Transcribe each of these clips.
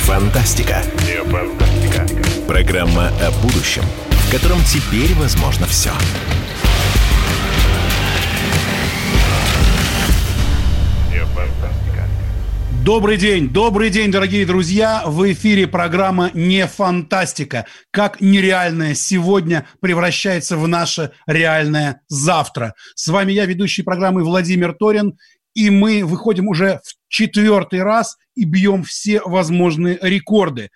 фантастика. Не фантастика. Программа о будущем, в котором теперь возможно все. Добрый день, добрый день, дорогие друзья! В эфире программа «Не фантастика». Как нереальное сегодня превращается в наше реальное завтра. С вами я, ведущий программы Владимир Торин, и мы выходим уже в четвертый раз и бьем все возможные рекорды.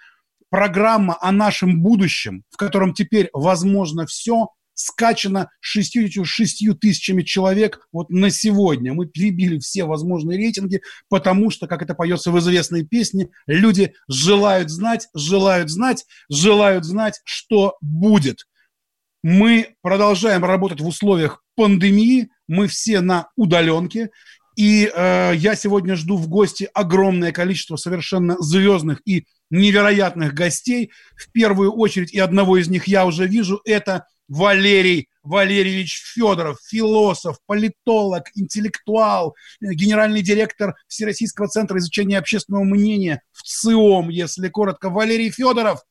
Программа о нашем будущем, в котором теперь возможно все, скачано 66 тысячами человек вот на сегодня. Мы перебили все возможные рейтинги, потому что, как это поется в известной песне, люди желают знать, желают знать, желают знать, что будет. Мы продолжаем работать в условиях пандемии, мы все на удаленке, и э, я сегодня жду в гости огромное количество совершенно звездных и невероятных гостей. В первую очередь, и одного из них я уже вижу, это Валерий Валерьевич Федоров, философ, политолог, интеллектуал, генеральный директор Всероссийского центра изучения общественного мнения в ЦИОМ, если коротко. Валерий Федоров,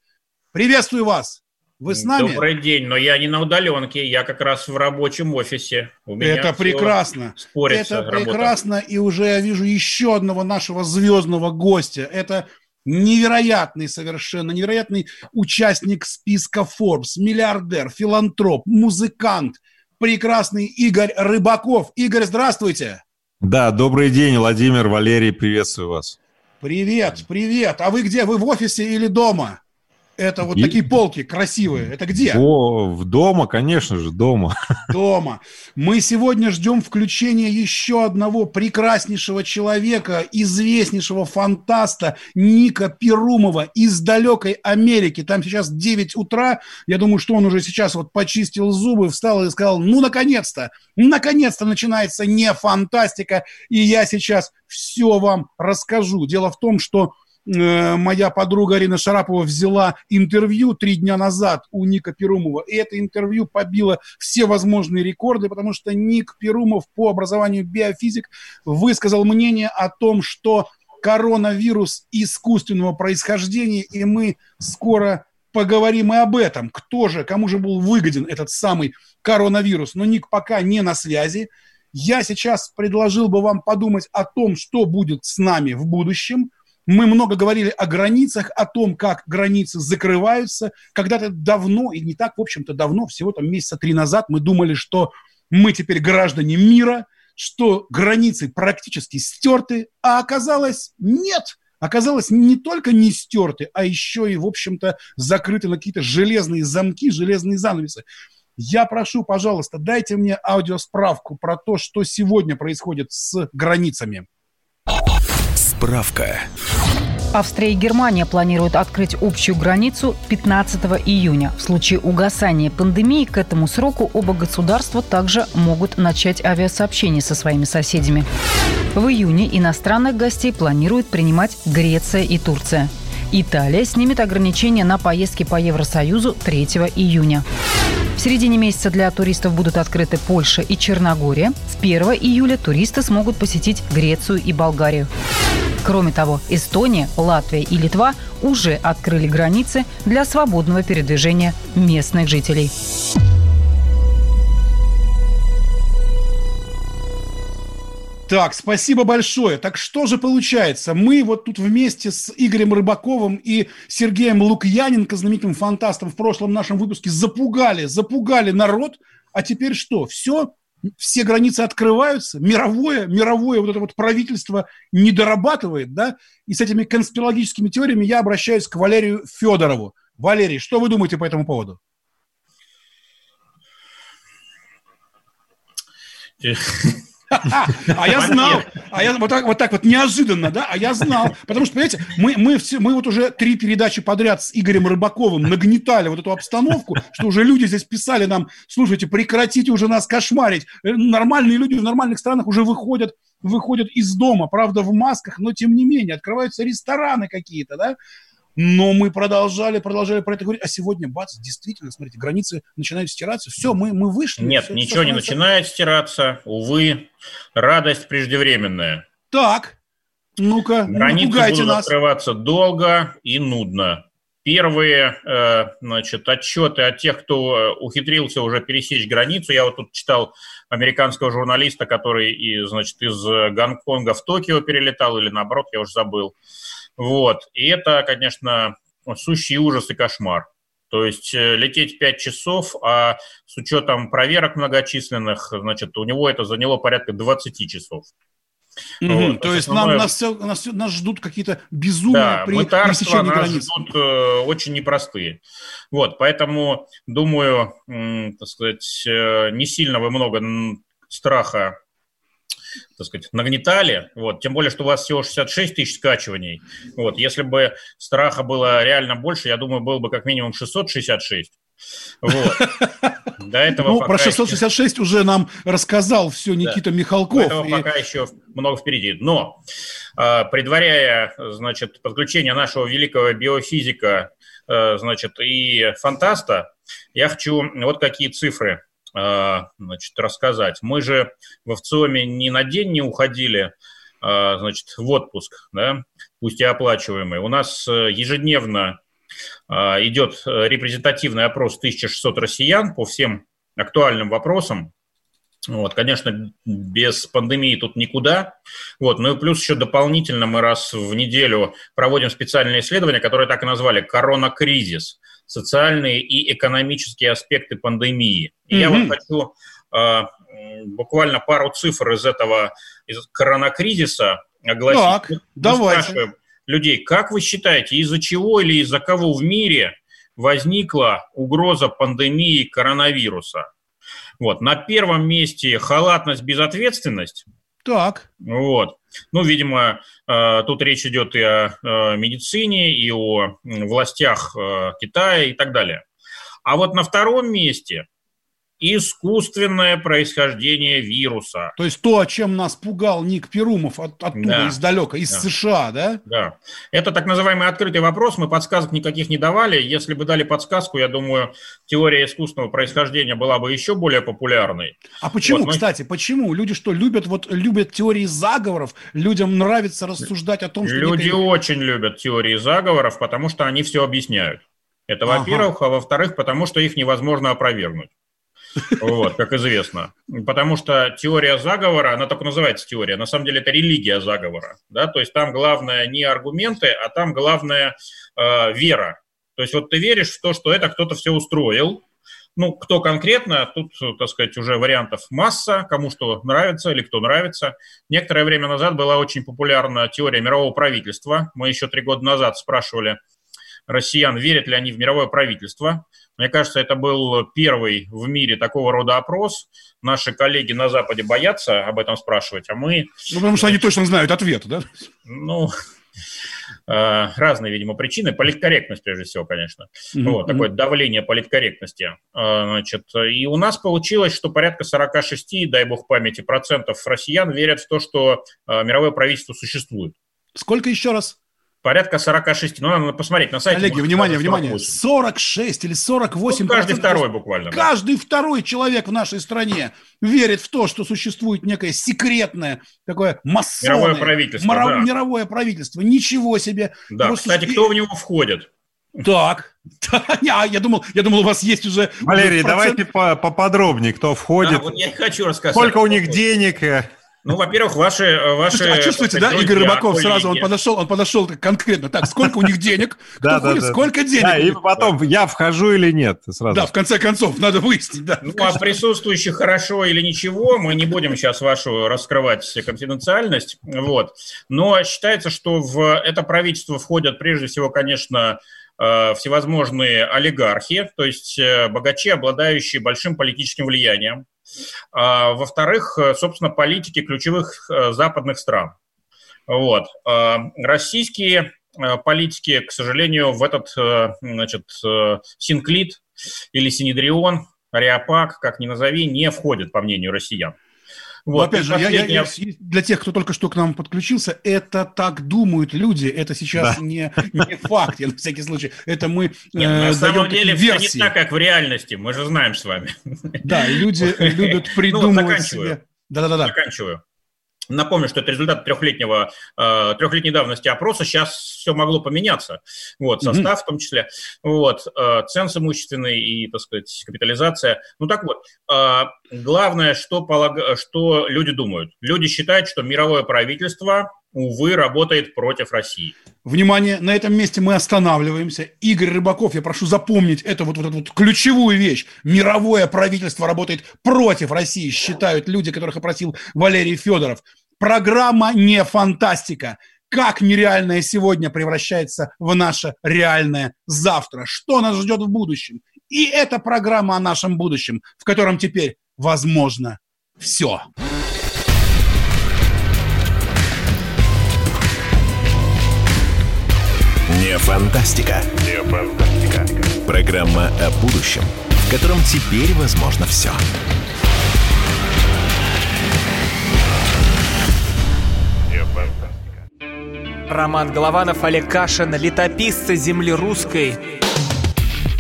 приветствую вас! Вы с нами? Добрый день, но я не на удаленке, я как раз в рабочем офисе. У меня Это прекрасно. Спорится Это работа. прекрасно, и уже я вижу еще одного нашего звездного гостя. Это невероятный совершенно, невероятный участник списка Forbes, миллиардер, филантроп, музыкант, прекрасный Игорь Рыбаков. Игорь, здравствуйте. Да, добрый день, Владимир, Валерий, приветствую вас. Привет, привет. А вы где? Вы в офисе или дома? Это вот и... такие полки красивые. Это где? О, в дома, конечно же, дома. Дома. Мы сегодня ждем включения еще одного прекраснейшего человека, известнейшего фантаста Ника Перумова из далекой Америки. Там сейчас 9 утра. Я думаю, что он уже сейчас вот почистил зубы, встал и сказал, ну, наконец-то, наконец-то начинается не фантастика, и я сейчас все вам расскажу. Дело в том, что моя подруга Арина Шарапова взяла интервью три дня назад у Ника Перумова, и это интервью побило все возможные рекорды, потому что Ник Перумов по образованию биофизик высказал мнение о том, что коронавирус искусственного происхождения, и мы скоро поговорим и об этом. Кто же, кому же был выгоден этот самый коронавирус? Но Ник пока не на связи. Я сейчас предложил бы вам подумать о том, что будет с нами в будущем – мы много говорили о границах, о том, как границы закрываются. Когда-то давно, и не так, в общем-то, давно, всего там месяца три назад, мы думали, что мы теперь граждане мира, что границы практически стерты, а оказалось нет. Оказалось, не только не стерты, а еще и, в общем-то, закрыты на какие-то железные замки, железные занавесы. Я прошу, пожалуйста, дайте мне аудиосправку про то, что сегодня происходит с границами. Справка. Австрия и Германия планируют открыть общую границу 15 июня. В случае угасания пандемии к этому сроку оба государства также могут начать авиасообщение со своими соседями. В июне иностранных гостей планируют принимать Греция и Турция. Италия снимет ограничения на поездки по Евросоюзу 3 июня. В середине месяца для туристов будут открыты Польша и Черногория. С 1 июля туристы смогут посетить Грецию и Болгарию. Кроме того, Эстония, Латвия и Литва уже открыли границы для свободного передвижения местных жителей. Так, спасибо большое. Так что же получается? Мы вот тут вместе с Игорем Рыбаковым и Сергеем Лукьяненко, знаменитым фантастом, в прошлом нашем выпуске запугали, запугали народ. А теперь что? Все? Все границы открываются, мировое, мировое вот это вот правительство не дорабатывает, да, и с этими конспирологическими теориями я обращаюсь к Валерию Федорову. Валерий, что вы думаете по этому поводу? А я знал, а я вот так, вот так вот неожиданно, да, а я знал, потому что, понимаете, мы, мы, все, мы вот уже три передачи подряд с Игорем Рыбаковым нагнетали вот эту обстановку, что уже люди здесь писали нам, слушайте, прекратите уже нас кошмарить. Э, нормальные люди в нормальных странах уже выходят, выходят из дома, правда, в масках, но тем не менее, открываются рестораны какие-то, да, но мы продолжали, продолжали про это говорить. А сегодня, бац, действительно, смотрите, границы начинают стираться. Все, мы, мы вышли. Нет, все, ничего все не начинает стираться. Увы, радость преждевременная. Так, Ну-ка, Границы будут нас. открываться долго и нудно. Первые, э, значит, отчеты от тех, кто э, ухитрился уже пересечь границу. Я вот тут читал американского журналиста, который, и, значит, из э, Гонконга в Токио перелетал, или наоборот, я уже забыл. Вот. И это, конечно, сущий ужас и кошмар. То есть э, лететь 5 часов, а с учетом проверок многочисленных, значит, у него это заняло порядка 20 часов. Мгм, Вот, То есть основное- нам, нас, нас, нас ждут какие-то безумия Да, при мытарства нас границ. ждут э, очень непростые. Вот, поэтому, думаю, м, так сказать, э, не сильно вы много страха так сказать, нагнетали, вот, тем более, что у вас всего 66 тысяч скачиваний, вот, если бы страха было реально больше, я думаю, было бы как минимум 666, вот. До этого Ну, про еще- 666 уже нам рассказал все Никита Михалков. этого И- пока еще много впереди. Но, э, предваряя, значит, подключение нашего великого биофизика, э, значит, и фантаста, я хочу вот какие цифры значит, рассказать. Мы же в ВЦИОМе ни на день не уходили, э, значит, в отпуск, да, пусть и оплачиваемый. У нас э, ежедневно э, идет э, репрезентативный опрос 1600 россиян по всем актуальным вопросам. Вот, конечно, без пандемии тут никуда. Вот, ну и плюс еще дополнительно мы раз в неделю проводим специальные исследования, которые так и назвали «Коронакризис. Социальные и экономические аспекты пандемии». И я Мгм. вот хочу э, буквально пару цифр из этого из коронакризиса огласить. Так, Мы давайте. спрашиваем людей, как вы считаете, из-за чего или из-за кого в мире возникла угроза пандемии коронавируса? Вот. На первом месте халатность, безответственность. Так, Вот. Ну, видимо, э, тут речь идет и о э, медицине, и о властях э, Китая и так далее. А вот на втором месте искусственное происхождение вируса. то есть то, о чем нас пугал Ник Перумов от- оттуда, Да. издалека, из Да. США, да? Да. Это так называемый открытый вопрос. Мы подсказок никаких не давали. Если бы дали подсказку, я думаю, теория искусственного происхождения была бы еще более популярной. А почему, Вот, ну- кстати, почему? Люди что, любят, вот, любят теории заговоров? Людям нравится рассуждать о том, что... Люди некая- очень любят теории заговоров, потому что они все объясняют. Это Ага. во-первых, а во-вторых, потому что их невозможно опровергнуть. Вот, как известно. Потому что теория заговора, она только называется теория, на самом деле это религия заговора. Да? То есть там главное не аргументы, а там главное э, вера. То есть вот ты веришь в то, что это кто-то все устроил, ну, кто конкретно, тут, так сказать, уже вариантов масса, кому что нравится или кто нравится. Некоторое время назад была очень популярна теория мирового правительства. Мы еще три года назад спрашивали россиян, верят ли они в мировое правительство. Мне кажется, это был первый в мире такого рода опрос. Наши коллеги на Западе боятся об этом спрашивать, а мы, Ну, потому что они точно знают ответ, да? ну, э, разные, видимо, причины. Политкорректность, прежде всего, конечно. Вот, такое давление политкорректности. А, Значит, и у нас получилось, что порядка 46, дай бог памяти, процентов россиян верят в то, что а, мировое правительство существует. Сколько еще раз? Порядка 46. Ну, надо посмотреть на сайте. Коллеги, внимание, внимание. 48. 46 или 48 Ну, каждый второй буквально. да. Каждый второй человек в нашей стране верит в то, что существует некое секретное, такое масонное, Мировое правительство, моро- да. мировое правительство. Ничего себе. Да, Просто кстати, кто в него входит? Так. А, я думал, я думал, у вас есть уже... Валерий, процент- давайте по- поподробнее, кто входит, Да, вот я хочу рассказать. сколько у них денег. Ну, во-первых, ваши... э, ваши Слушайте, а чувствуете, да, Игорь Рыбаков сразу, он подошел, он подошел конкретно. Так, сколько у них денег? Кто Да, да, ходит? да. Сколько денег? Да, и потом, я вхожу или нет, сразу. Да, в конце концов, надо выяснить, да. Ну, а присутствующих хорошо или ничего, мы не будем сейчас вашу раскрывать конфиденциальность, вот. Но считается, что в это правительство входят прежде всего, конечно, э, всевозможные олигархи, то есть э, богачи, обладающие большим политическим влиянием. А, Во-вторых, э, собственно, политики ключевых э, западных стран. Вот. А, Российские э, политики, к сожалению, в этот, значит, синклит или синедрион, ариапак, как ни назови, не входят, по мнению россиян. Но Вот. опять И же, я- я- я- для тех, кто только что к нам подключился, это так думают люди, это сейчас не, не факт, я на всякий случай. Это мы Нет, э, на самом деле такие все не версии. так, как в реальности, мы же знаем с вами. Да, люди любят Ну, придумывать заканчиваю. себе... Да-да-да. Заканчиваю. Напомню, что это результат трехлетнего, э, трехлетней давности опроса. Сейчас все могло поменяться. Вот, состав mm-hmm. в том числе. Вот, э, ценз имущественный и, так сказать, капитализация. Ну так вот, э, главное, что, полаг... что люди думают. Люди считают, что мировое правительство, увы, работает против России. Внимание, на этом месте мы останавливаемся. Игорь Рыбаков, я прошу запомнить эту вот, вот вот ключевую вещь. Мировое правительство работает против России, считают люди, которых опросил Валерий Федоров. Программа не фантастика. Как нереальное сегодня превращается в наше реальное завтра? Что нас ждет в будущем? И это программа о нашем будущем, в котором теперь возможно все. Фантастика. Фантастика. Программа о будущем, в котором теперь возможно все. Роман Голованов, Олег Кашин, летописцы земли русской.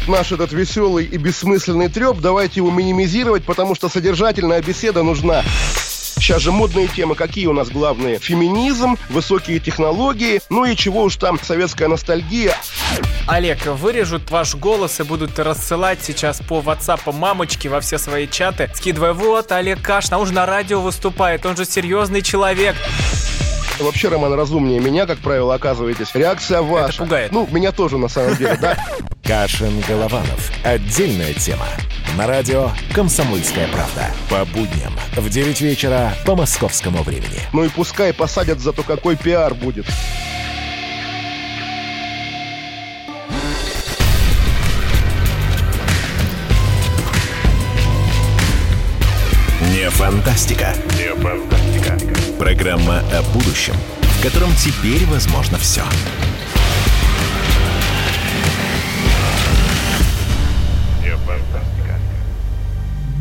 Наш этот веселый и бессмысленный треп, давайте его минимизировать, потому что содержательная беседа нужна. Сейчас же модные темы какие у нас главные? Феминизм, высокие технологии, ну и чего уж там, советская ностальгия. Олег, вырежут ваш голос и будут рассылать сейчас по WhatsApp мамочки во все свои чаты, скидывая, вот, Олег Кашин, а он же на радио выступает, он же серьезный человек. Вообще, Роман, разумнее меня, как правило, оказываетесь. Реакция ваша. Это пугает. Ну, меня тоже, на самом деле, да. Кашин-Голованов. Отдельная тема. На радио «Комсомольская правда». По будням в 9 вечера по московскому времени. Ну и пускай посадят, зато какой пиар будет. Не фантастика. Не фантастика. Программа о будущем, в котором теперь возможно все.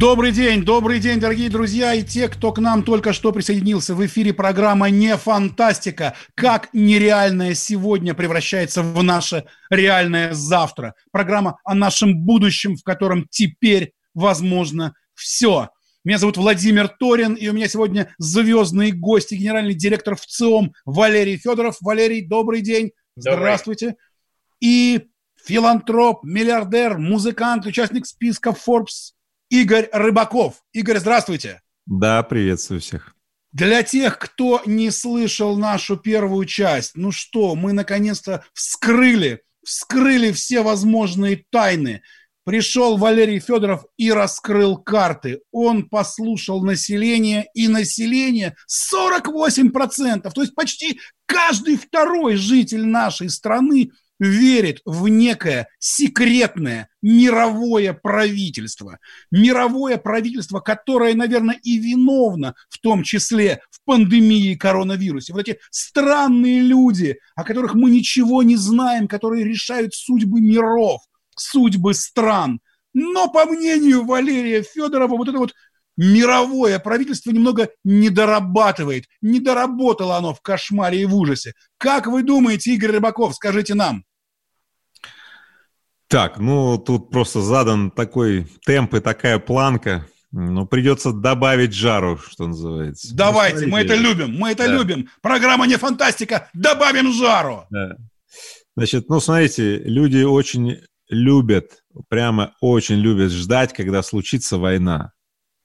Добрый день, добрый день, дорогие друзья и те, кто к нам только что присоединился. В эфире программа «Не фантастика». Как нереальное сегодня превращается в наше реальное завтра. Программа о нашем будущем, в котором теперь возможно все. Меня зовут Владимир Торин, и у меня сегодня звездные гости, генеральный директор ВЦИОМ Валерий Федоров. Валерий, добрый день. Добрый. Здравствуйте. И филантроп, миллиардер, музыкант, участник списка Forbes Игорь Рыбаков. Игорь, здравствуйте. Да, приветствую всех. Для тех, кто не слышал нашу первую часть, ну что, мы наконец-то вскрыли, вскрыли все возможные тайны – Пришел Валерий Федоров и раскрыл карты. Он послушал население, и население 48%, то есть почти каждый второй житель нашей страны верит в некое секретное мировое правительство. Мировое правительство, которое, наверное, и виновно в том числе в пандемии коронавируса. Вот эти странные люди, о которых мы ничего не знаем, которые решают судьбы миров судьбы стран. Но, по мнению Валерия Федорова, вот это вот мировое правительство немного недорабатывает. Не доработало оно в кошмаре и в ужасе. Как вы думаете, Игорь Рыбаков, скажите нам? Так, ну тут просто задан такой темп и такая планка. Ну, придется добавить жару, что называется. Давайте, ну, мы это любим, мы это да. любим. Программа не фантастика, добавим жару. Да. Значит, ну, смотрите, люди очень любят, прямо очень любят ждать, когда случится война.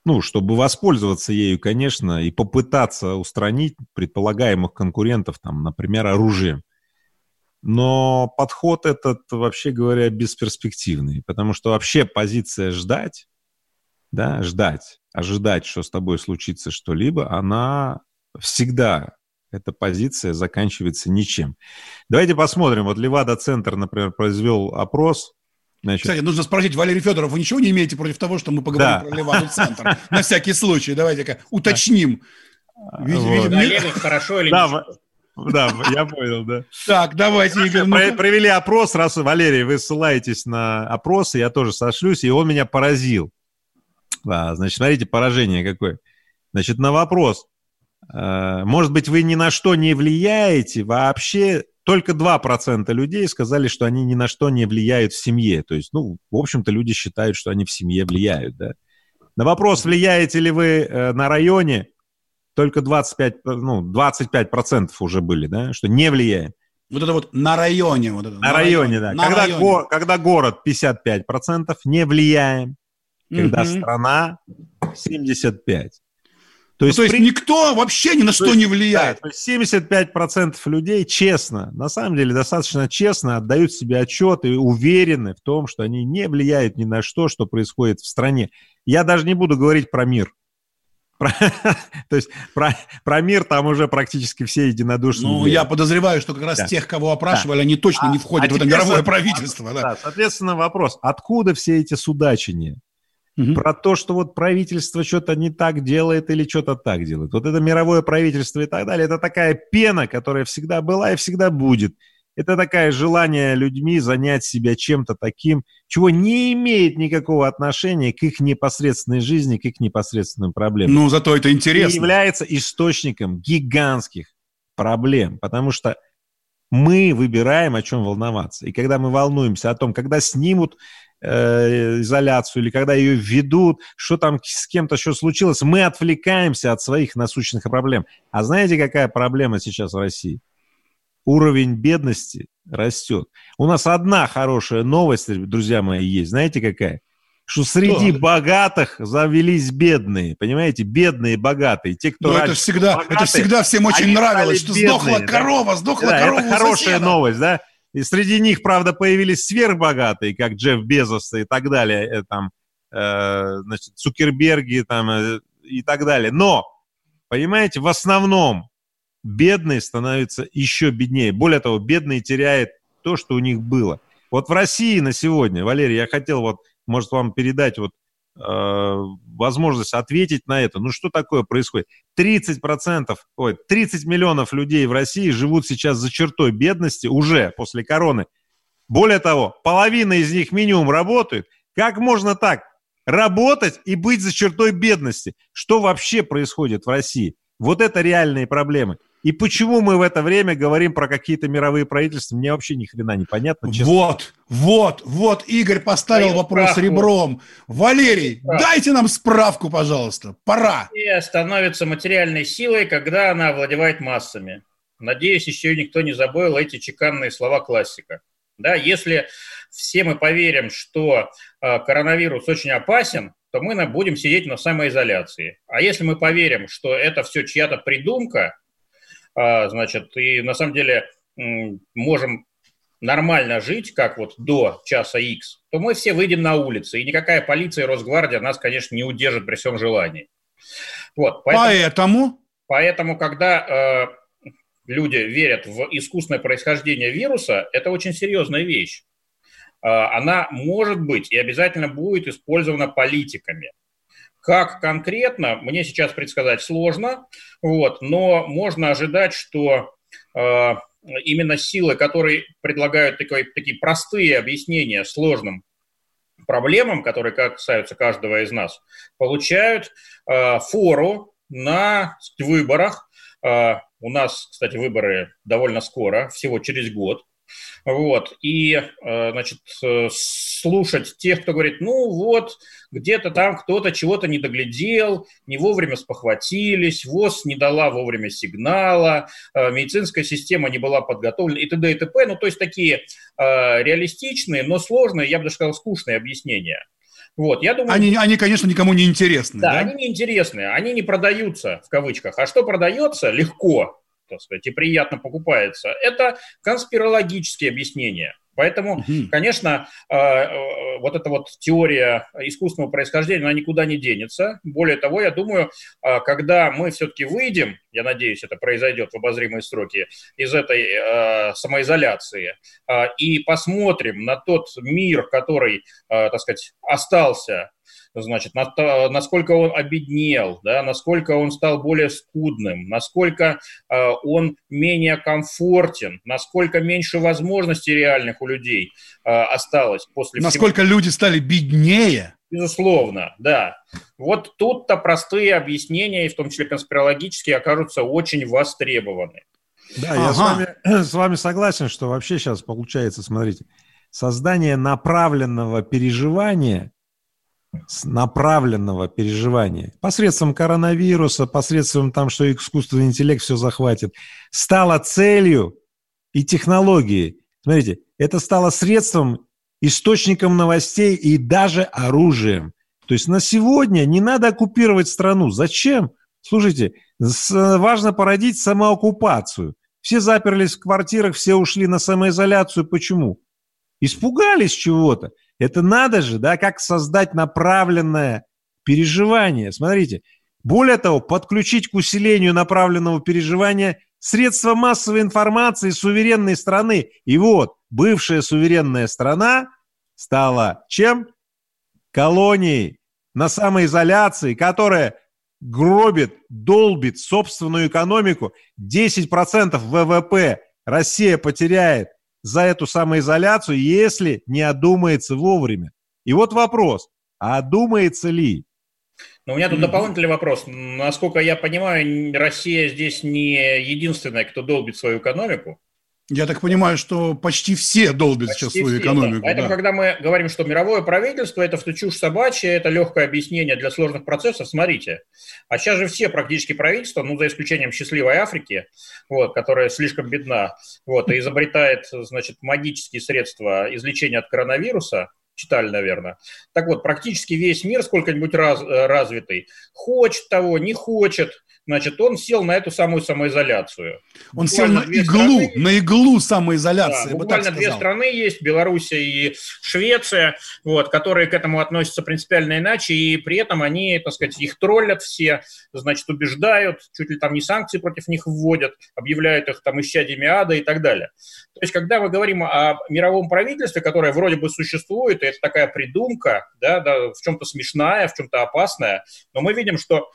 Ну, чтобы воспользоваться ею, конечно, и попытаться устранить предполагаемых конкурентов, там, например, оружием. Но подход этот, вообще говоря, бесперспективный, потому что вообще позиция ждать, да, ждать, ожидать, что с тобой случится что-либо, она всегда эта позиция заканчивается ничем. Давайте посмотрим. Вот Левада-центр, например, произвел опрос Значит... Кстати, нужно спросить, Валерий Федоров, вы ничего не имеете против того, что мы поговорим да. про Леваду-центр? На всякий случай, давайте-ка уточним. Олег, хорошо или да, да, я понял, да. Так, давайте, Игорь. Ну Провели опрос, раз, Валерий, вы ссылаетесь на опросы, я тоже сошлюсь, и он меня поразил. Значит, смотрите, поражение какое. Значит, на вопрос, э, может быть, вы ни на что не влияете вообще, только 2% людей сказали, что они ни на что не влияют в семье. То есть, ну, в общем-то, люди считают, что они в семье влияют, да. На вопрос, влияете ли вы э, на районе, только 25, ну, 25% уже были, да, что не влияем. Вот это вот на районе. Вот это, на, на районе, районе, да. На когда, районе. Го, когда город 55%, не влияем. Когда угу. страна 75%. То есть, ну, то есть при... никто вообще ни на что есть, не влияет. Да, то есть 75% людей честно, на самом деле достаточно честно отдают себе отчет и уверены в том, что они не влияют ни на что, что происходит в стране. Я даже не буду говорить про мир. Про, то есть про, про мир там уже практически все единодушны. Ну, я подозреваю, что как раз да. тех, кого опрашивали, да. они точно а, не входят а в это мировое правительство. Да. Да, соответственно, вопрос, откуда все эти судачения? Угу. Про то, что вот правительство что-то не так делает или что-то так делает. Вот это мировое правительство и так далее, это такая пена, которая всегда была и всегда будет. Это такое желание людьми занять себя чем-то таким, чего не имеет никакого отношения к их непосредственной жизни, к их непосредственным проблемам. Ну, зато это интересно. И является источником гигантских проблем, потому что мы выбираем, о чем волноваться. И когда мы волнуемся о том, когда снимут э, изоляцию или когда ее введут, что там с кем-то что случилось, мы отвлекаемся от своих насущных проблем. А знаете, какая проблема сейчас в России? Уровень бедности растет. У нас одна хорошая новость, друзья мои, есть. Знаете, какая? что среди что? богатых завелись бедные, понимаете, бедные богатые, те, кто ну, это всегда, богатые, это всегда всем очень нравилось, что бедные, сдохла да? корова, сдохла да, корова. Это хорошая новость, да? И среди них, правда, появились сверхбогатые, как Джефф Безос и так далее, э, там, э, значит, Цукерберги там, э, и так далее. Но, понимаете, в основном бедные становятся еще беднее. Более того, бедные теряют то, что у них было. Вот в России на сегодня, Валерий, я хотел вот, может, вам передать вот Э, возможность ответить на это. Ну что такое происходит? 30%, ой, 30 миллионов людей в России живут сейчас за чертой бедности уже после короны. Более того, половина из них минимум работают. Как можно так? Работать и быть за чертой бедности. Что вообще происходит в России? Вот это реальные проблемы. И почему мы в это время говорим про какие-то мировые правительства, мне вообще ни хрена не понятно. Честно. Вот, вот, вот Игорь поставил Даю вопрос справку. ребром. Валерий, справку. дайте нам справку, пожалуйста. Пора. И становится материальной силой, когда она овладевает массами. Надеюсь, еще никто не забыл эти чеканные слова классика. Да, если все мы поверим, что э, коронавирус очень опасен, то мы будем сидеть на самоизоляции. А если мы поверим, что это все чья-то придумка, значит, и на самом деле можем нормально жить, как вот до часа X, то мы все выйдем на улицы, и никакая полиция и Росгвардия нас, конечно, не удержит при всем желании. Вот, поэтому, поэтому? Поэтому, когда э, люди верят в искусственное происхождение вируса, это очень серьезная вещь. Э, она может быть и обязательно будет использована политиками. Как конкретно, мне сейчас предсказать сложно, вот, но можно ожидать, что э, именно силы, которые предлагают такой, такие простые объяснения сложным проблемам, которые касаются каждого из нас, получают э, фору на выборах. Э, у нас, кстати, выборы довольно скоро, всего через год. Вот. И, э, значит, э, слушать тех, кто говорит, ну вот, где-то там кто-то чего-то не доглядел, не вовремя спохватились, ВОЗ не дала вовремя сигнала, э, медицинская система не была подготовлена и т.д. и т.п. Ну, то есть такие реалистичные, но сложные, я бы даже сказал, скучные объяснения. Вот, я думаю, они, они, конечно, никому не интересны. Да, да, они не интересны, они не продаются в кавычках. А что продается легко, так сказать, и приятно покупается, это конспирологические объяснения. Поэтому, угу. конечно, э, э, вот эта вот теория искусственного происхождения, она никуда не денется. Более того, я думаю, э, когда мы все-таки выйдем, я надеюсь, это произойдет в обозримые сроки, из этой самоизоляции, и посмотрим на тот мир, который, так сказать, остался значит, насколько он обеднел, да, насколько он стал более скудным, насколько э, он менее комфортен, насколько меньше возможностей реальных у людей э, осталось после Насколько всего... люди стали беднее? Безусловно, да. Вот тут-то простые объяснения, и в том числе конспирологические, окажутся очень востребованы. Да, ага. я с вами, с вами согласен, что вообще сейчас получается, смотрите, создание направленного переживания направленного переживания посредством коронавируса, посредством там, что искусственный интеллект все захватит, стало целью и технологией. Смотрите, это стало средством, источником новостей и даже оружием. То есть на сегодня не надо оккупировать страну. Зачем? Слушайте, важно породить самооккупацию. Все заперлись в квартирах, все ушли на самоизоляцию. Почему? Испугались чего-то. Это надо же, да, как создать направленное переживание. Смотрите, более того, подключить к усилению направленного переживания средства массовой информации суверенной страны. И вот, бывшая суверенная страна стала чем? Колонией на самоизоляции, которая гробит, долбит собственную экономику. 10% ВВП Россия потеряет за эту самоизоляцию, если не одумается вовремя. И вот вопрос, а одумается ли? Но у меня тут дополнительный вопрос. Насколько я понимаю, Россия здесь не единственная, кто долбит свою экономику. Я так понимаю, что почти все долбят почти сейчас свою все, экономику. Да. Поэтому, да. когда мы говорим, что мировое правительство – это все чушь собачья, это легкое объяснение для сложных процессов, смотрите. А сейчас же все практически правительства, ну, за исключением счастливой Африки, вот, которая слишком бедна, вот, и изобретает, значит, магические средства излечения от коронавируса, читали, наверное. Так вот, практически весь мир сколько-нибудь раз, э, развитый, хочет того, не хочет, значит, он сел на эту самую самоизоляцию. Он буквально сел на иглу, страны, на иглу самоизоляции. Да, буквально две страны есть, Белоруссия и Швеция, вот, которые к этому относятся принципиально иначе, и при этом они, так сказать, их троллят все, значит, убеждают, чуть ли там не санкции против них вводят, объявляют их там исчадиями ада и так далее. То есть, когда мы говорим о мировом правительстве, которое вроде бы существует, и это такая придумка, да, да, в чем-то смешная, в чем-то опасная, но мы видим, что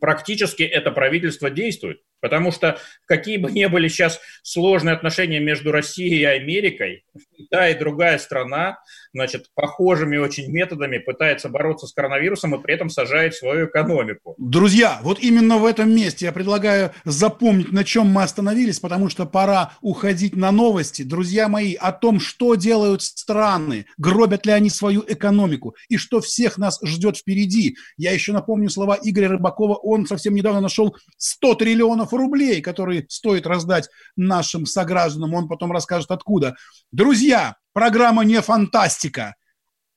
практически это правительство действует. Потому что какие бы ни были сейчас сложные отношения между Россией и Америкой, та и другая страна, значит, похожими очень методами пытается бороться с коронавирусом и при этом сажает свою экономику. Друзья, вот именно в этом месте я предлагаю запомнить, на чем мы остановились, потому что пора уходить на новости. Друзья мои, о том, что делают страны, гробят ли они свою экономику и что всех нас ждет впереди. Я еще напомню слова Игоря Рыбакова. Он совсем недавно нашел 100 триллионов рублей, которые стоит раздать нашим согражданам. Он потом расскажет, откуда. Друзья, программа не фантастика.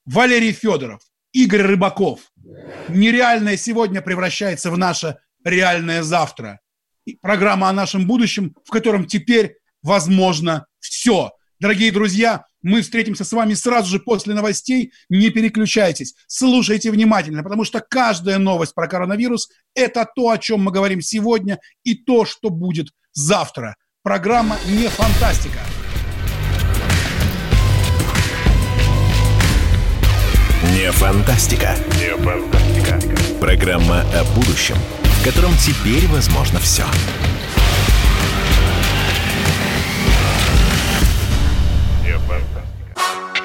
Валерий Федоров, Игорь Рыбаков. Нереальное сегодня превращается в наше реальное завтра. И программа о нашем будущем, в котором теперь возможно все. Дорогие друзья, мы встретимся с вами сразу же после новостей. Не переключайтесь, слушайте внимательно, потому что каждая новость про коронавирус – это то, о чем мы говорим сегодня, и то, что будет завтра. Программа не фантастика. Не фантастика. Не фантастика. Программа о будущем, в котором теперь возможно все.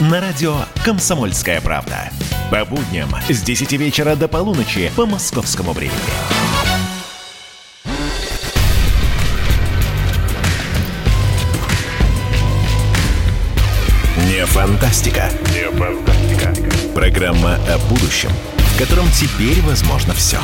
На радио «Комсомольская правда». По будням с 10 вечера до полуночи по московскому времени. Не фантастика. Не фантастика. Программа о будущем, в котором теперь возможно все.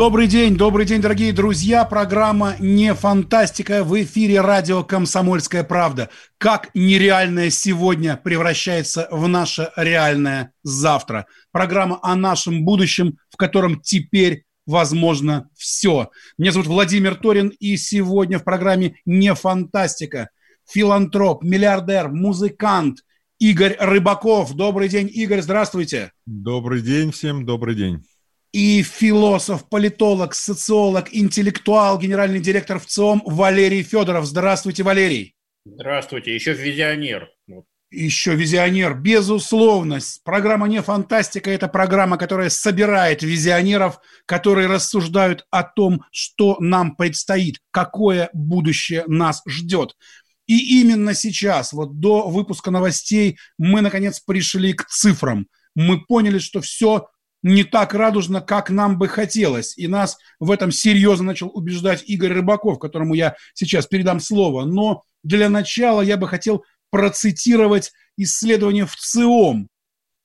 Добрый день, добрый день, дорогие друзья. Программа «Не фантастика» в эфире радио «Комсомольская правда». Как нереальное сегодня превращается в наше реальное завтра. Программа о нашем будущем, в котором теперь возможно все. Меня зовут Владимир Торин, и сегодня в программе «Не фантастика» филантроп, миллиардер, музыкант Игорь Рыбаков. Добрый день, Игорь, здравствуйте. Добрый день всем, добрый день и философ, политолог, социолог, интеллектуал, генеральный директор ВЦИОМ Валерий Федоров. Здравствуйте, Валерий. Здравствуйте, еще визионер. еще визионер, безусловно. Программа «Не фантастика» – это программа, которая собирает визионеров, которые рассуждают о том, что нам предстоит, какое будущее нас ждет. И именно сейчас, вот до выпуска новостей, мы, наконец, пришли к цифрам. Мы поняли, что все не так радужно, как нам бы хотелось. И нас в этом серьезно начал убеждать Игорь Рыбаков, которому я сейчас передам слово. Но для начала я бы хотел процитировать исследование в ЦИОМ.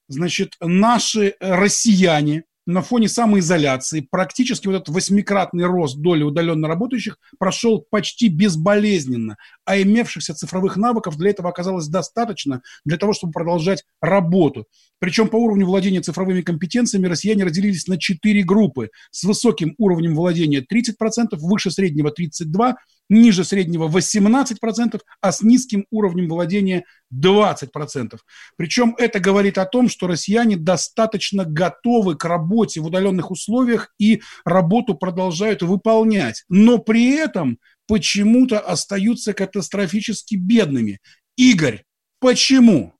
Значит, наши россияне на фоне самоизоляции практически вот этот восьмикратный рост доли удаленно работающих прошел почти безболезненно, а имевшихся цифровых навыков для этого оказалось достаточно для того, чтобы продолжать работу. Причем по уровню владения цифровыми компетенциями россияне разделились на четыре группы с высоким уровнем владения 30%, выше среднего 32%, ниже среднего 18%, а с низким уровнем владения 20%. Причем это говорит о том, что россияне достаточно готовы к работе в удаленных условиях и работу продолжают выполнять. Но при этом почему-то остаются катастрофически бедными. Игорь, почему?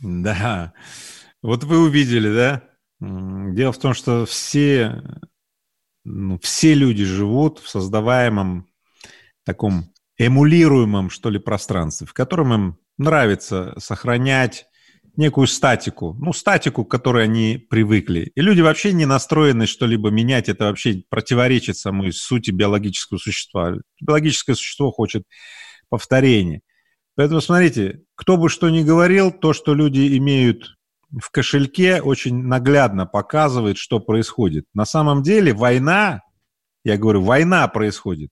Да, вот вы увидели, да? Дело в том, что все ну, все люди живут в создаваемом таком эмулируемом, что ли, пространстве, в котором им нравится сохранять некую статику, ну, статику, к которой они привыкли. И люди вообще не настроены что-либо менять, это вообще противоречит самой сути биологического существа. Биологическое существо хочет повторения. Поэтому смотрите, кто бы что ни говорил, то, что люди имеют в кошельке очень наглядно показывает, что происходит. На самом деле война, я говорю, война происходит.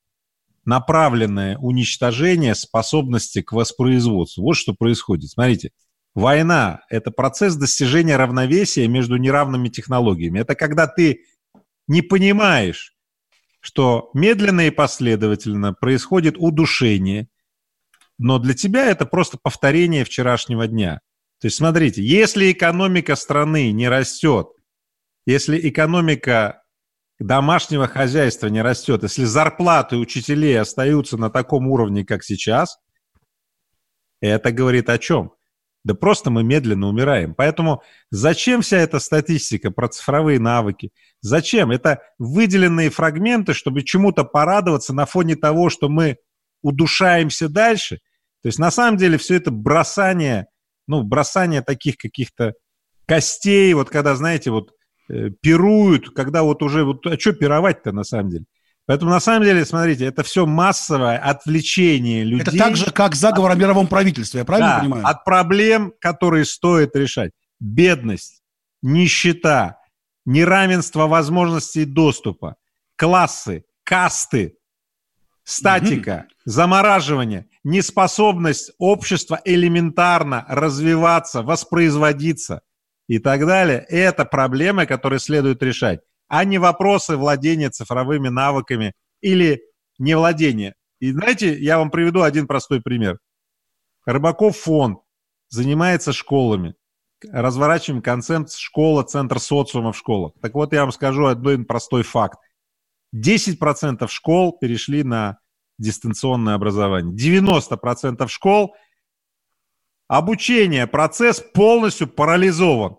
Направленное уничтожение способности к воспроизводству. Вот что происходит. Смотрите, война – это процесс достижения равновесия между неравными технологиями. Это когда ты не понимаешь, что медленно и последовательно происходит удушение, но для тебя это просто повторение вчерашнего дня – то есть смотрите, если экономика страны не растет, если экономика домашнего хозяйства не растет, если зарплаты учителей остаются на таком уровне, как сейчас, это говорит о чем? Да просто мы медленно умираем. Поэтому зачем вся эта статистика про цифровые навыки? Зачем? Это выделенные фрагменты, чтобы чему-то порадоваться на фоне того, что мы удушаемся дальше. То есть на самом деле все это бросание ну, бросание таких каких-то костей, вот когда, знаете, вот э, пируют, когда вот уже, вот, а что пировать-то на самом деле? Поэтому на самом деле, смотрите, это все массовое отвлечение людей. Это так же, как заговор о мировом правительстве, я правильно да, понимаю? от проблем, которые стоит решать. Бедность, нищета, неравенство возможностей доступа, классы, касты, статика, угу. замораживание, неспособность общества элементарно развиваться, воспроизводиться и так далее, это проблемы, которые следует решать, а не вопросы владения цифровыми навыками или невладения. И знаете, я вам приведу один простой пример. Рыбаков фонд занимается школами. Разворачиваем концепт школа, центр социума в школах. Так вот, я вам скажу один простой факт. 10% школ перешли на дистанционное образование. 90% школ обучение, процесс полностью парализован.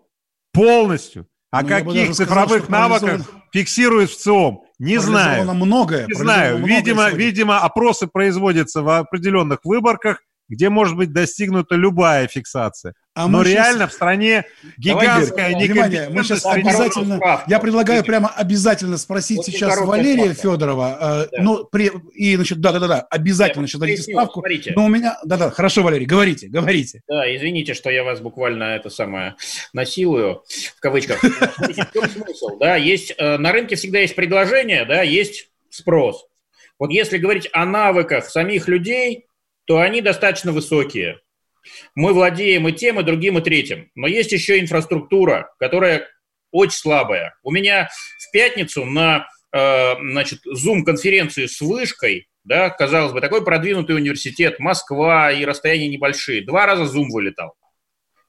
Полностью. О ну, каких цифровых сказал, навыках фиксирует в ЦИОМ? Не знаю. многое. Не знаю. Видимо, видимо, опросы производятся в определенных выборках, где может быть достигнута любая фиксация. А Но реально сейчас... в стране гигантская Внимание, мы сейчас обязательно, я предлагаю прямо обязательно спросить вот сейчас Валерия справка. Федорова, э, да. ну, при, и, значит, да-да-да, обязательно сейчас дадите справку. Смотрите. Но у меня, да-да, хорошо, Валерий, говорите, говорите. Да, извините, что я вас буквально это самое насилую, в кавычках. В чем смысл, да, есть, э, на рынке всегда есть предложение, да, есть спрос. Вот если говорить о навыках самих людей, то они достаточно высокие мы владеем и тем, и другим, и третьим. Но есть еще инфраструктура, которая очень слабая. У меня в пятницу на э, значит, Zoom-конференции с вышкой, да, казалось бы, такой продвинутый университет, Москва и расстояния небольшие. Два раза Zoom вылетал.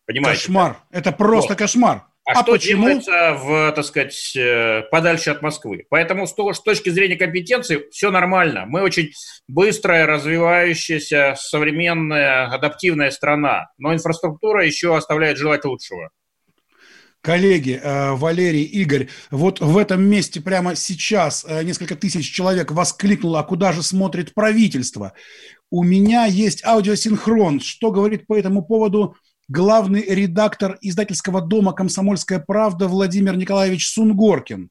Понимаете? Кошмар. Это просто вот. кошмар. А, а что почему? делается в, так сказать, э, подальше от Москвы. Поэтому с, с точки зрения компетенции все нормально. Мы очень быстрая, развивающаяся, современная, адаптивная страна. Но инфраструктура еще оставляет желать лучшего. Коллеги, э, Валерий, Игорь, вот в этом месте прямо сейчас э, несколько тысяч человек воскликнуло, а куда же смотрит правительство? У меня есть аудиосинхрон. Что говорит по этому поводу главный редактор издательского дома «Комсомольская правда» Владимир Николаевич Сунгоркин?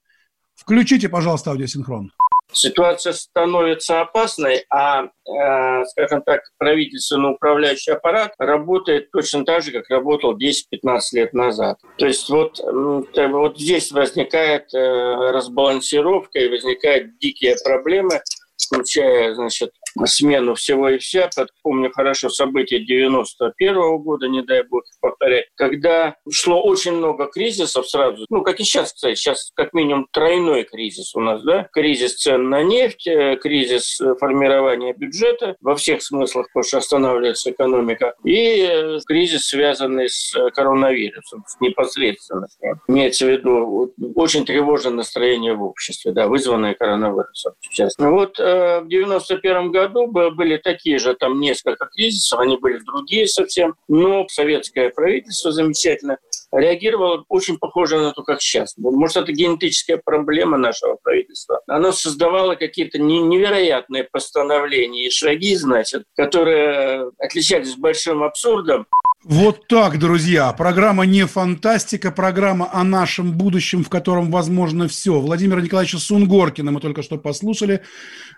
Включите, пожалуйста, аудиосинхрон ситуация становится опасной, а, э, скажем так, правительственный управляющий аппарат работает точно так же, как работал 10-15 лет назад. То есть вот, вот здесь возникает э, разбалансировка и возникают дикие проблемы, включая, значит, смену всего и вся. Помню хорошо события 91 -го года, не дай бог повторять, когда шло очень много кризисов сразу. Ну, как и сейчас, кстати, сейчас как минимум тройной кризис у нас, да? Кризис цен на нефть, э, кризис э, формирования бюджета во всех смыслах, потому что останавливается экономика, и э, кризис, связанный с коронавирусом, непосредственно. Имеется в виду очень тревожное настроение в обществе, да, вызванное коронавирусом. Сейчас. Вот в 91 году году были такие же, там несколько кризисов, они были другие совсем, но советское правительство замечательно реагировало очень похоже на то, как сейчас. Может, это генетическая проблема нашего правительства. Оно создавало какие-то невероятные постановления и шаги, значит, которые отличались большим абсурдом. Вот так, друзья. Программа не фантастика, программа о нашем будущем, в котором возможно все. Владимира Николаевича Сунгоркина мы только что послушали,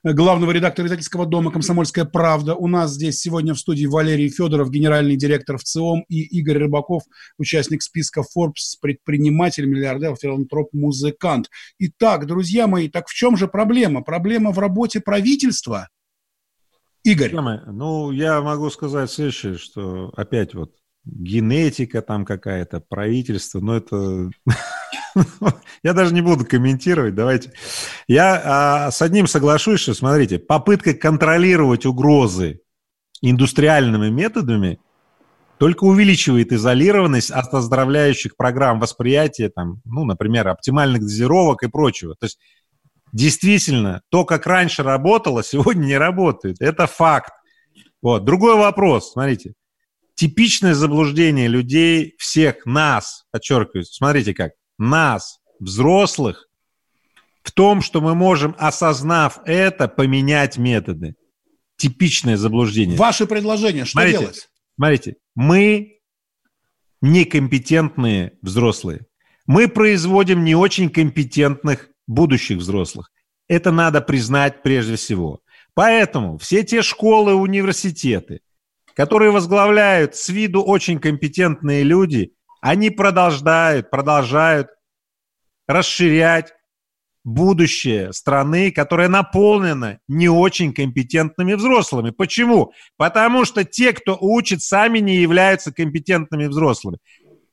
главного редактора издательского дома «Комсомольская правда». У нас здесь сегодня в студии Валерий Федоров, генеральный директор в ЦИОМ, и Игорь Рыбаков, участник списка Forbes, предприниматель, миллиардер, филантроп, музыкант. Итак, друзья мои, так в чем же проблема? Проблема в работе правительства – Игорь. Ну, я могу сказать следующее, что опять вот генетика там какая-то, правительство, но это... Я даже не буду комментировать, давайте. Я а, с одним соглашусь, что, смотрите, попытка контролировать угрозы индустриальными методами только увеличивает изолированность от оздоровляющих программ восприятия, там, ну, например, оптимальных дозировок и прочего. То есть действительно, то, как раньше работало, сегодня не работает. Это факт. Вот. Другой вопрос, смотрите. Типичное заблуждение людей, всех нас, подчеркиваю, смотрите как, нас, взрослых, в том, что мы можем, осознав это, поменять методы. Типичное заблуждение. Ваше предложение, что смотрите, делать? Смотрите, мы некомпетентные взрослые. Мы производим не очень компетентных будущих взрослых. Это надо признать прежде всего. Поэтому все те школы, университеты, которые возглавляют с виду очень компетентные люди, они продолжают, продолжают расширять будущее страны, которая наполнена не очень компетентными взрослыми. Почему? Потому что те, кто учит, сами не являются компетентными взрослыми.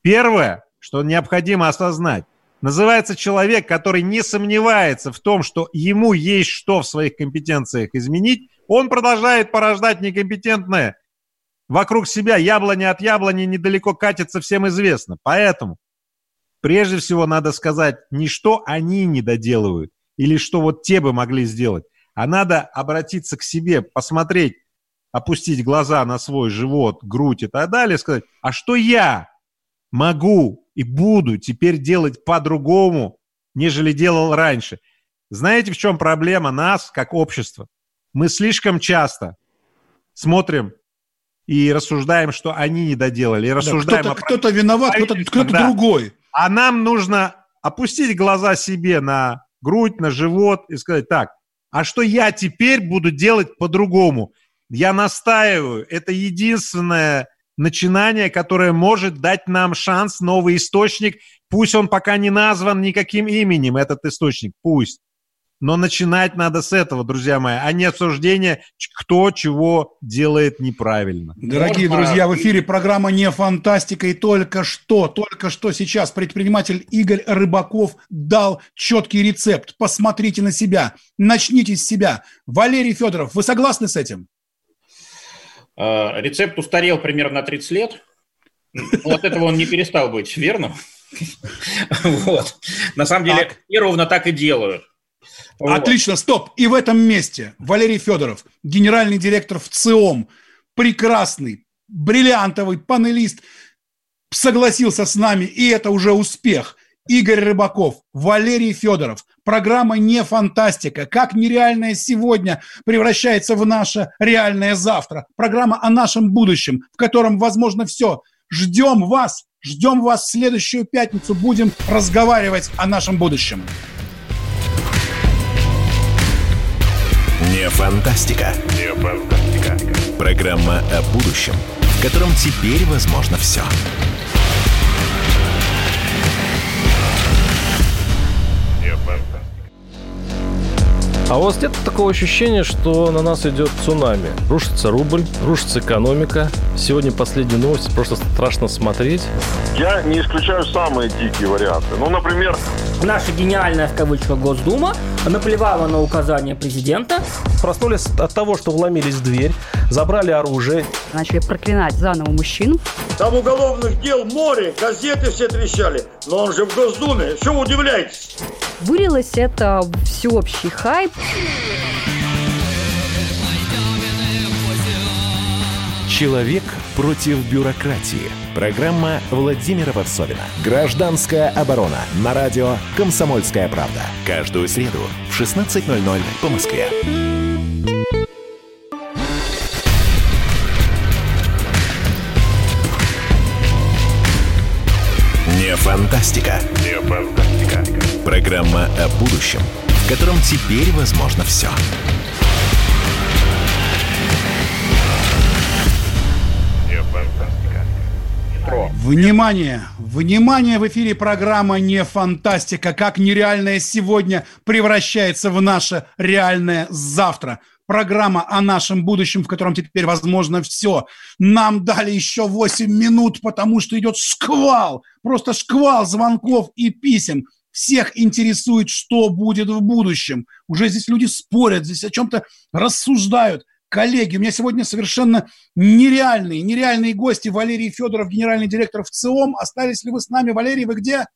Первое, что необходимо осознать, называется человек, который не сомневается в том, что ему есть что в своих компетенциях изменить, он продолжает порождать некомпетентное. Вокруг себя яблони от яблони недалеко катится, всем известно. Поэтому прежде всего надо сказать не что они не доделывают, или что вот те бы могли сделать, а надо обратиться к себе, посмотреть, опустить глаза на свой живот, грудь и так далее, сказать, а что я могу и буду теперь делать по-другому, нежели делал раньше. Знаете, в чем проблема нас, как общества? Мы слишком часто смотрим и рассуждаем, что они не доделали. И рассуждаем да, кто-то, кто-то виноват, кто-то, кто-то да. другой. А нам нужно опустить глаза себе на грудь, на живот и сказать, так, а что я теперь буду делать по-другому? Я настаиваю, это единственное начинание, которое может дать нам шанс, новый источник. Пусть он пока не назван никаким именем, этот источник, пусть. Но начинать надо с этого, друзья мои, а не обсуждение, кто чего делает неправильно. Дорогие Можно... друзья, в эфире программа «Не фантастика» и только что, только что сейчас предприниматель Игорь Рыбаков дал четкий рецепт. Посмотрите на себя, начните с себя. Валерий Федоров, вы согласны с этим? А, рецепт устарел примерно на 30 лет. Но от этого он не перестал быть, верно? Вот. На самом деле, и ровно так и делают. Отлично, стоп. И в этом месте Валерий Федоров, генеральный директор в ЦИОМ, прекрасный, бриллиантовый панелист, согласился с нами, и это уже успех. Игорь Рыбаков, Валерий Федоров. Программа не фантастика. Как нереальное сегодня превращается в наше реальное завтра. Программа о нашем будущем, в котором возможно все. Ждем вас, ждем вас в следующую пятницу. Будем разговаривать о нашем будущем. Не фантастика. Не фантастика. Программа о будущем, в котором теперь возможно все. А у вас нет такого ощущения, что на нас идет цунами? Рушится рубль, рушится экономика. Сегодня последние новости, просто страшно смотреть. Я не исключаю самые дикие варианты. Ну, например... Наша гениальная, в кавычках, Госдума наплевала на указания президента. Проснулись от того, что вломились в дверь, забрали оружие. Начали проклинать заново мужчин. Там уголовных дел море, газеты все трещали. Но он же в Госдуме, что вы удивляетесь? Вылилось это всеобщий хайп. Человек против бюрократии. Программа Владимира Варсовина. Гражданская оборона. На радио «Комсомольская правда». Каждую среду в 16.00 по Москве. Не фантастика. Не фантастика. Программа о будущем, в котором теперь возможно все. Внимание! Внимание! В эфире программа «Не фантастика». Как нереальное сегодня превращается в наше реальное завтра. Программа о нашем будущем, в котором теперь возможно все. Нам дали еще 8 минут, потому что идет шквал. Просто шквал звонков и писем. Всех интересует, что будет в будущем. Уже здесь люди спорят, здесь о чем-то рассуждают. Коллеги, у меня сегодня совершенно нереальные, нереальные гости. Валерий Федоров, генеральный директор в ЦИОМ. Остались ли вы с нами? Валерий, вы где?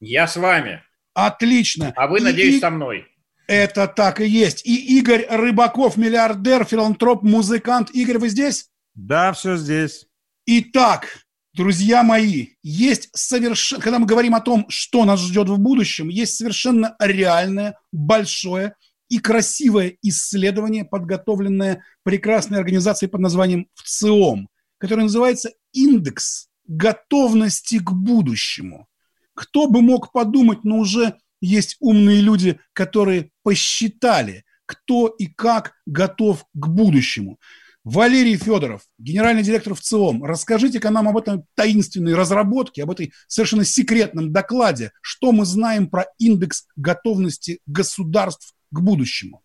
Я с вами. Отлично. А вы, И- надеюсь, и- со мной. Это так и есть. И Игорь Рыбаков, миллиардер, филантроп, музыкант. Игорь, вы здесь? Да, все здесь. Итак, друзья мои, есть совершенно, когда мы говорим о том, что нас ждет в будущем, есть совершенно реальное, большое и красивое исследование, подготовленное прекрасной организацией под названием ВЦИОМ, которое называется «Индекс готовности к будущему». Кто бы мог подумать, но уже есть умные люди, которые посчитали, кто и как готов к будущему. Валерий Федоров, генеральный директор ВЦИОМ, расскажите-ка нам об этом таинственной разработке, об этой совершенно секретном докладе, что мы знаем про индекс готовности государств к будущему.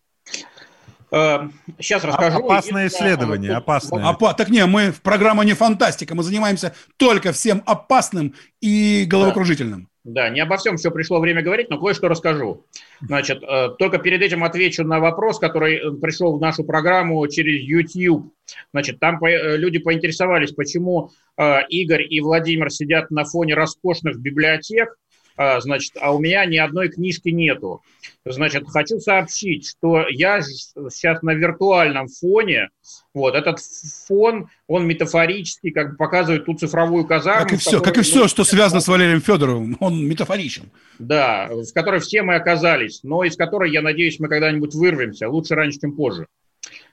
Сейчас расскажу. Опасное Единственное, исследование, опасное. Опа- так не, мы в программа не фантастика, мы занимаемся только всем опасным и головокружительным. Да, не обо всем все пришло время говорить, но кое-что расскажу. Значит, э, только перед этим отвечу на вопрос, который э, пришел в нашу программу через YouTube. Значит, там э, люди поинтересовались, почему э, Игорь и Владимир сидят на фоне роскошных библиотек, значит, а у меня ни одной книжки нету. Значит, хочу сообщить, что я сейчас на виртуальном фоне. Вот этот фон, он метафорически как бы показывает ту цифровую казарму. Как и все, как и которой все, мы- что связано с Валерием Федоровым, он метафоричен. Да, в которой все мы оказались, но из которой, я надеюсь, мы когда-нибудь вырвемся. Лучше раньше, чем позже.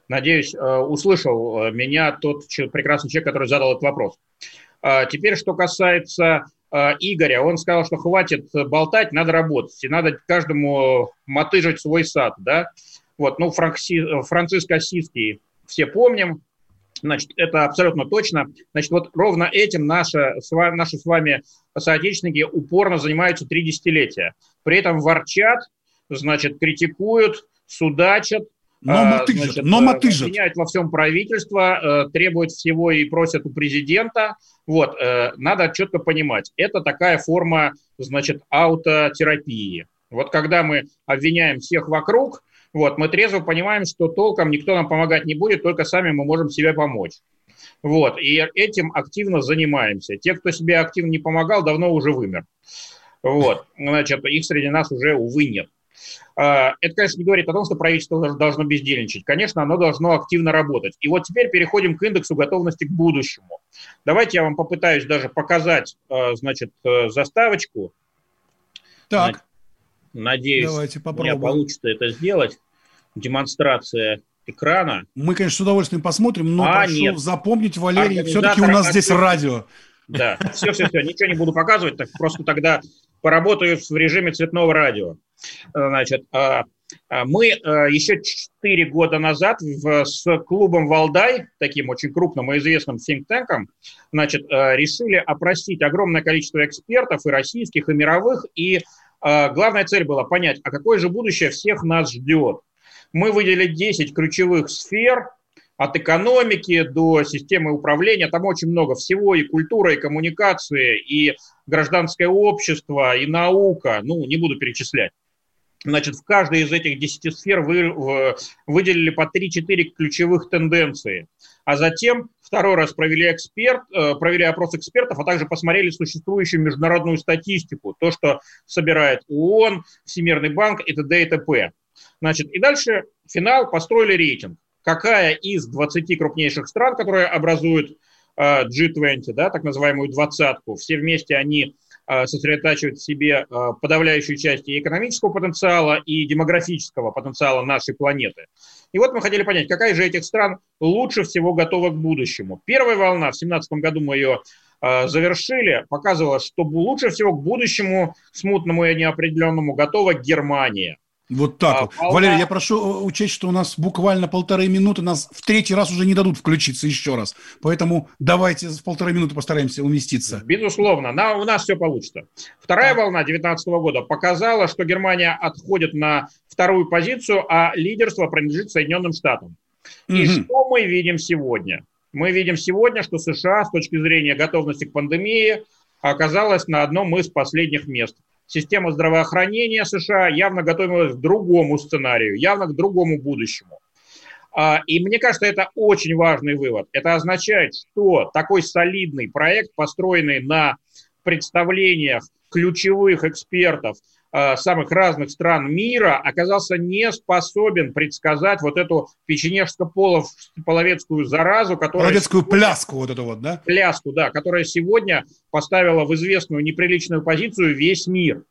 Надеюсь, э, услышал э, меня тот прекрасный человек, который задал этот вопрос. А Теперь, что касается Игоря, он сказал, что хватит болтать, надо работать, и надо каждому мотыжить свой сад, да. Вот, ну, Франкси, Франциск Ассизский все помним, Значит, это абсолютно точно. Значит, вот ровно этим наши, наши с вами соотечественники упорно занимаются три десятилетия. При этом ворчат, значит, критикуют, судачат, Но а, мотыжат, значит, но э, мотыжат. Обвиняют во всем правительство, э, требуют всего и просят у президента. Вот, э, надо четко понимать, это такая форма, значит, аутотерапии. Вот когда мы обвиняем всех вокруг, вот, мы трезво понимаем, что толком никто нам помогать не будет, только сами мы можем себе помочь. Вот, и этим активно занимаемся. Те, кто себе активно не помогал, давно уже вымер. Вот, значит, их среди нас уже, увы, нет. А, это, конечно, не говорит о том, что правительство должно бездельничать. Конечно, оно должно активно работать. И вот теперь переходим к индексу готовности к будущему. Давайте я вам попытаюсь даже показать, а, значит, э, заставочку. Так. Надеюсь, Давайте у меня получится это сделать. Демонстрация экрана. Мы, конечно, с удовольствием посмотрим, но а, прошу нет. запомнить, Валерий, все-таки у нас здесь радио. Да, все-все-все, ничего не буду показывать, так просто тогда поработаю в режиме цветного радио. Значит, а, а, мы а, еще 4 года назад с клубом «Валдай», таким очень крупным и известным think-танком, значит, решили опросить огромное количество экспертов и российских, и мировых, и главная цель была понять, а какое же будущее всех нас ждет. Мы выделили 10 ключевых сфер, от экономики до системы управления, там очень много всего, и культура, и коммуникации, и гражданское общество, и наука, ну, не буду перечислять. Значит, в каждой из этих 10 сфер вы, выделили по 3-4 ключевых тенденции. А затем второй раз провели, эксперт, э, провели опрос экспертов, а также посмотрели существующую международную статистику, то, что собирает ООН, Всемирный банк и т.д. и т.п. Значит, и дальше финал построили рейтинг какая из 20 крупнейших стран, которые образуют э, G20, да, так называемую двадцатку, все вместе они э, сосредотачивают в себе э, подавляющую часть и экономического потенциала, и демографического потенциала нашей планеты. И вот мы хотели понять, какая же этих стран лучше всего готова к будущему. Первая волна, в 2017 году мы ее завершили, показывала, что лучше всего к будущему смутному и неопределенному готова Германия. Вот так а, вот. Волна... Валерий, я прошу э, учесть, что у нас буквально полторы минуты, нас в третий раз уже не дадут включиться еще раз. Поэтому давайте в полторы минуты постараемся уместиться. Безусловно, на, у нас все получится. Вторая да. волна 2019 года показала, что Германия отходит на вторую позицию, а лидерство принадлежит Соединенным Штатам. И угу. что мы видим сегодня? Мы видим сегодня, что США с точки зрения готовности к пандемии оказалась на одном из последних мест система здравоохранения США явно готовилась к другому сценарию, явно к другому будущему. А, и мне кажется, это очень важный вывод. Это означает, что такой солидный проект, построенный на представлениях ключевых экспертов самых разных стран мира оказался не способен предсказать вот эту печенежско-половецкую заразу, которая... Половецкую пляску вот эту вот, да? Пляску, да, которая сегодня поставила в известную неприличную позицию весь мир.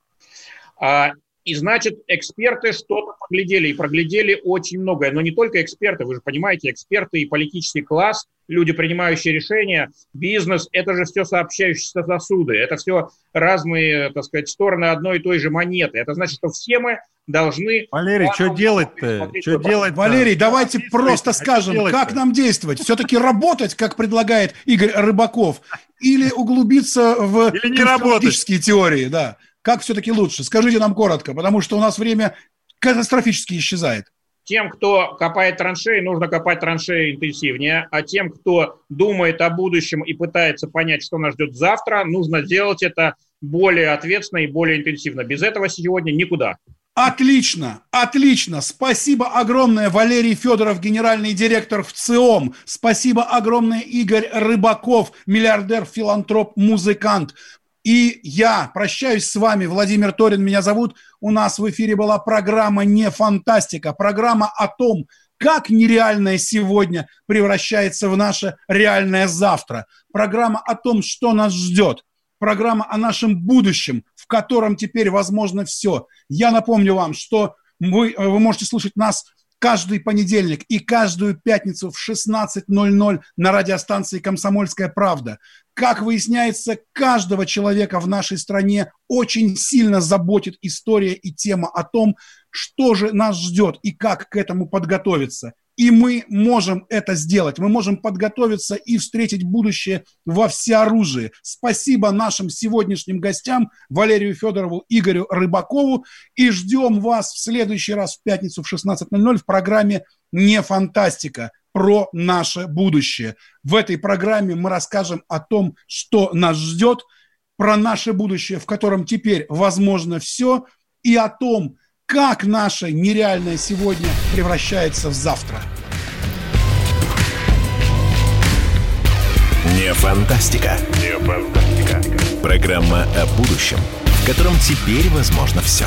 А, и значит, эксперты что-то проглядели, и проглядели очень многое. Но не только эксперты, вы же понимаете, эксперты и политический класс, люди, принимающие решения, бизнес, это же все сообщающиеся сосуды, это все разные, так сказать, стороны одной и той же монеты. Это значит, что все мы должны... Валерий, что делать-то? Что делать? Валерий, давайте просто скажем, как нам действовать? Все-таки работать, как предлагает Игорь Рыбаков, или углубиться в или не теории, да. Как все-таки лучше? Скажите нам коротко, потому что у нас время катастрофически исчезает. Тем, кто копает траншеи, нужно копать траншеи интенсивнее, а тем, кто думает о будущем и пытается понять, что нас ждет завтра, нужно делать это более ответственно и более интенсивно. Без этого сегодня никуда. Отлично, отлично. Спасибо огромное, Валерий Федоров, генеральный директор в ЦИОМ. Спасибо огромное, Игорь Рыбаков, миллиардер, филантроп, музыкант. И я прощаюсь с вами. Владимир Торин меня зовут. У нас в эфире была программа «Не фантастика», программа о том, как нереальное сегодня превращается в наше реальное завтра. Программа о том, что нас ждет. Программа о нашем будущем, в котором теперь возможно все. Я напомню вам, что вы, вы можете слушать нас каждый понедельник и каждую пятницу в 16.00 на радиостанции «Комсомольская правда». Как выясняется, каждого человека в нашей стране очень сильно заботит история и тема о том, что же нас ждет и как к этому подготовиться. И мы можем это сделать. Мы можем подготовиться и встретить будущее во всеоружии. Спасибо нашим сегодняшним гостям Валерию Федорову, Игорю Рыбакову. И ждем вас в следующий раз в пятницу в 16.00 в программе «Не фантастика» про наше будущее. В этой программе мы расскажем о том, что нас ждет, про наше будущее, в котором теперь возможно все, и о том, как наше нереальное сегодня превращается в завтра. Не фантастика. Не фантастика. Программа о будущем, в котором теперь возможно все.